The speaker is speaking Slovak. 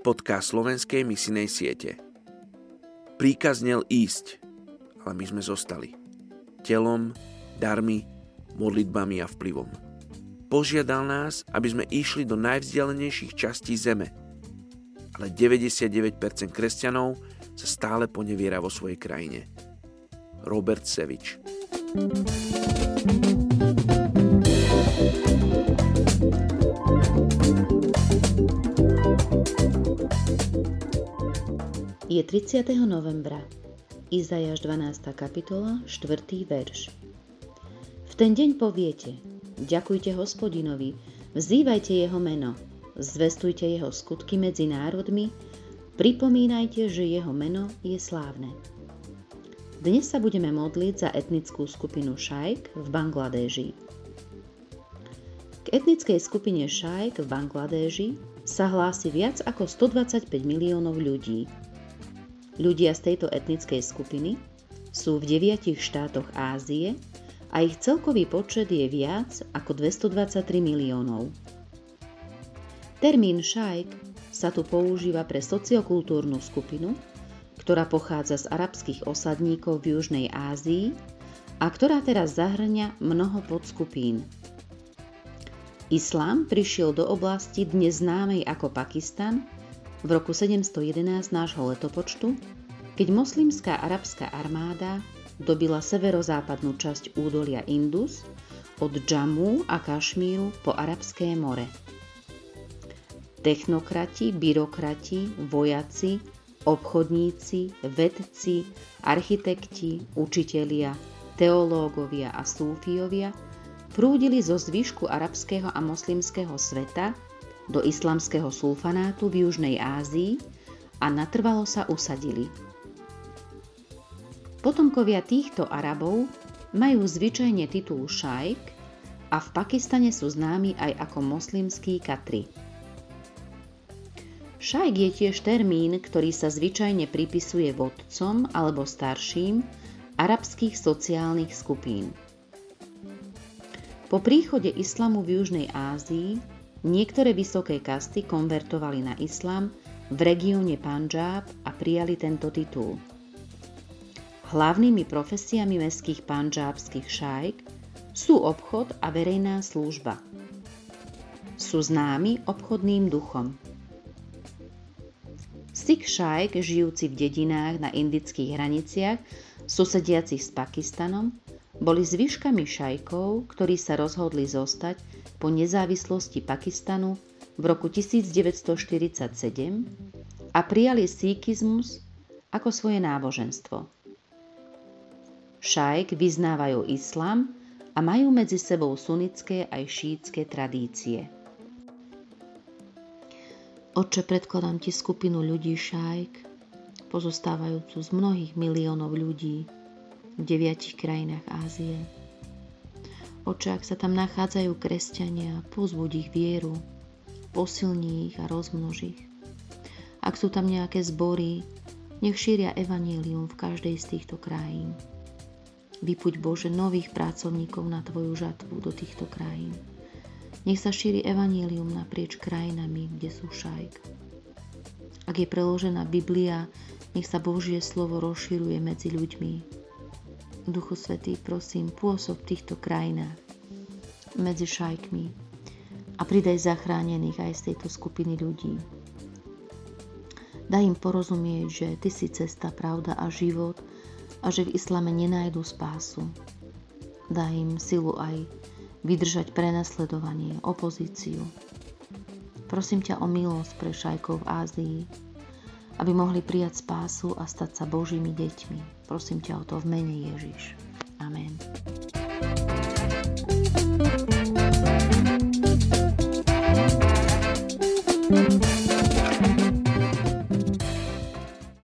podcast slovenskej misinej siete. Príkaz nel ísť, ale my sme zostali. Telom, darmi, modlitbami a vplyvom. Požiadal nás, aby sme išli do najvzdialenejších častí zeme, ale 99% kresťanov sa stále poneviera vo svojej krajine. Robert Sevič Je 30. novembra. Izajaš 12. kapitola, 4. verš. V ten deň poviete, ďakujte hospodinovi, vzývajte jeho meno, zvestujte jeho skutky medzi národmi, pripomínajte, že jeho meno je slávne. Dnes sa budeme modliť za etnickú skupinu Šajk v Bangladeži. K etnickej skupine Šajk v Bangladeži sa hlási viac ako 125 miliónov ľudí. Ľudia z tejto etnickej skupiny sú v deviatich štátoch Ázie a ich celkový počet je viac ako 223 miliónov. Termín šajk sa tu používa pre sociokultúrnu skupinu, ktorá pochádza z arabských osadníkov v Južnej Ázii a ktorá teraz zahrňa mnoho podskupín. Islám prišiel do oblasti dnes známej ako Pakistan v roku 711 nášho letopočtu, keď moslimská arabská armáda dobila severozápadnú časť údolia Indus od Džamu a Kašmíru po Arabské more. Technokrati, byrokrati, vojaci, obchodníci, vedci, architekti, učitelia, teológovia a súfiovia prúdili zo zvyšku arabského a moslimského sveta do islamského sulfanátu v Južnej Ázii a natrvalo sa usadili. Potomkovia týchto Arabov majú zvyčajne titul šajk a v Pakistane sú známi aj ako moslimskí katri. Šajk je tiež termín, ktorý sa zvyčajne pripisuje vodcom alebo starším arabských sociálnych skupín. Po príchode islamu v Južnej Ázii Niektoré vysoké kasty konvertovali na islám v regióne Panžáb a prijali tento titul. Hlavnými profesiami mestských panžábskych šajk sú obchod a verejná služba. Sú známi obchodným duchom. Sikh šajk, žijúci v dedinách na indických hraniciach, susediacich s Pakistanom, boli zvyškami šajkov, ktorí sa rozhodli zostať po nezávislosti Pakistanu v roku 1947 a prijali síkizmus ako svoje náboženstvo. Šajk vyznávajú islám a majú medzi sebou sunnické aj šítske tradície. Oče, predkladám ti skupinu ľudí šajk, pozostávajúcu z mnohých miliónov ľudí, v deviatich krajinách Ázie. Oče, ak sa tam nachádzajú kresťania, pozbuď ich vieru, posilní ich a rozmnož ich. Ak sú tam nejaké zbory, nech šíria evanílium v každej z týchto krajín. Vypuď Bože nových pracovníkov na Tvoju žatvu do týchto krajín. Nech sa šíri evanílium naprieč krajinami, kde sú šajk. Ak je preložená Biblia, nech sa Božie slovo rozširuje medzi ľuďmi, Duchu Svetý, prosím, pôsob v týchto krajinách medzi šajkmi a pridaj zachránených aj z tejto skupiny ľudí. Daj im porozumieť, že Ty si cesta, pravda a život a že v islame nenájdu spásu. Daj im silu aj vydržať prenasledovanie, opozíciu. Prosím ťa o milosť pre šajkov v Ázii, aby mohli prijať spásu a stať sa Božími deťmi. Prosím ťa o to v mene Ježiš. Amen.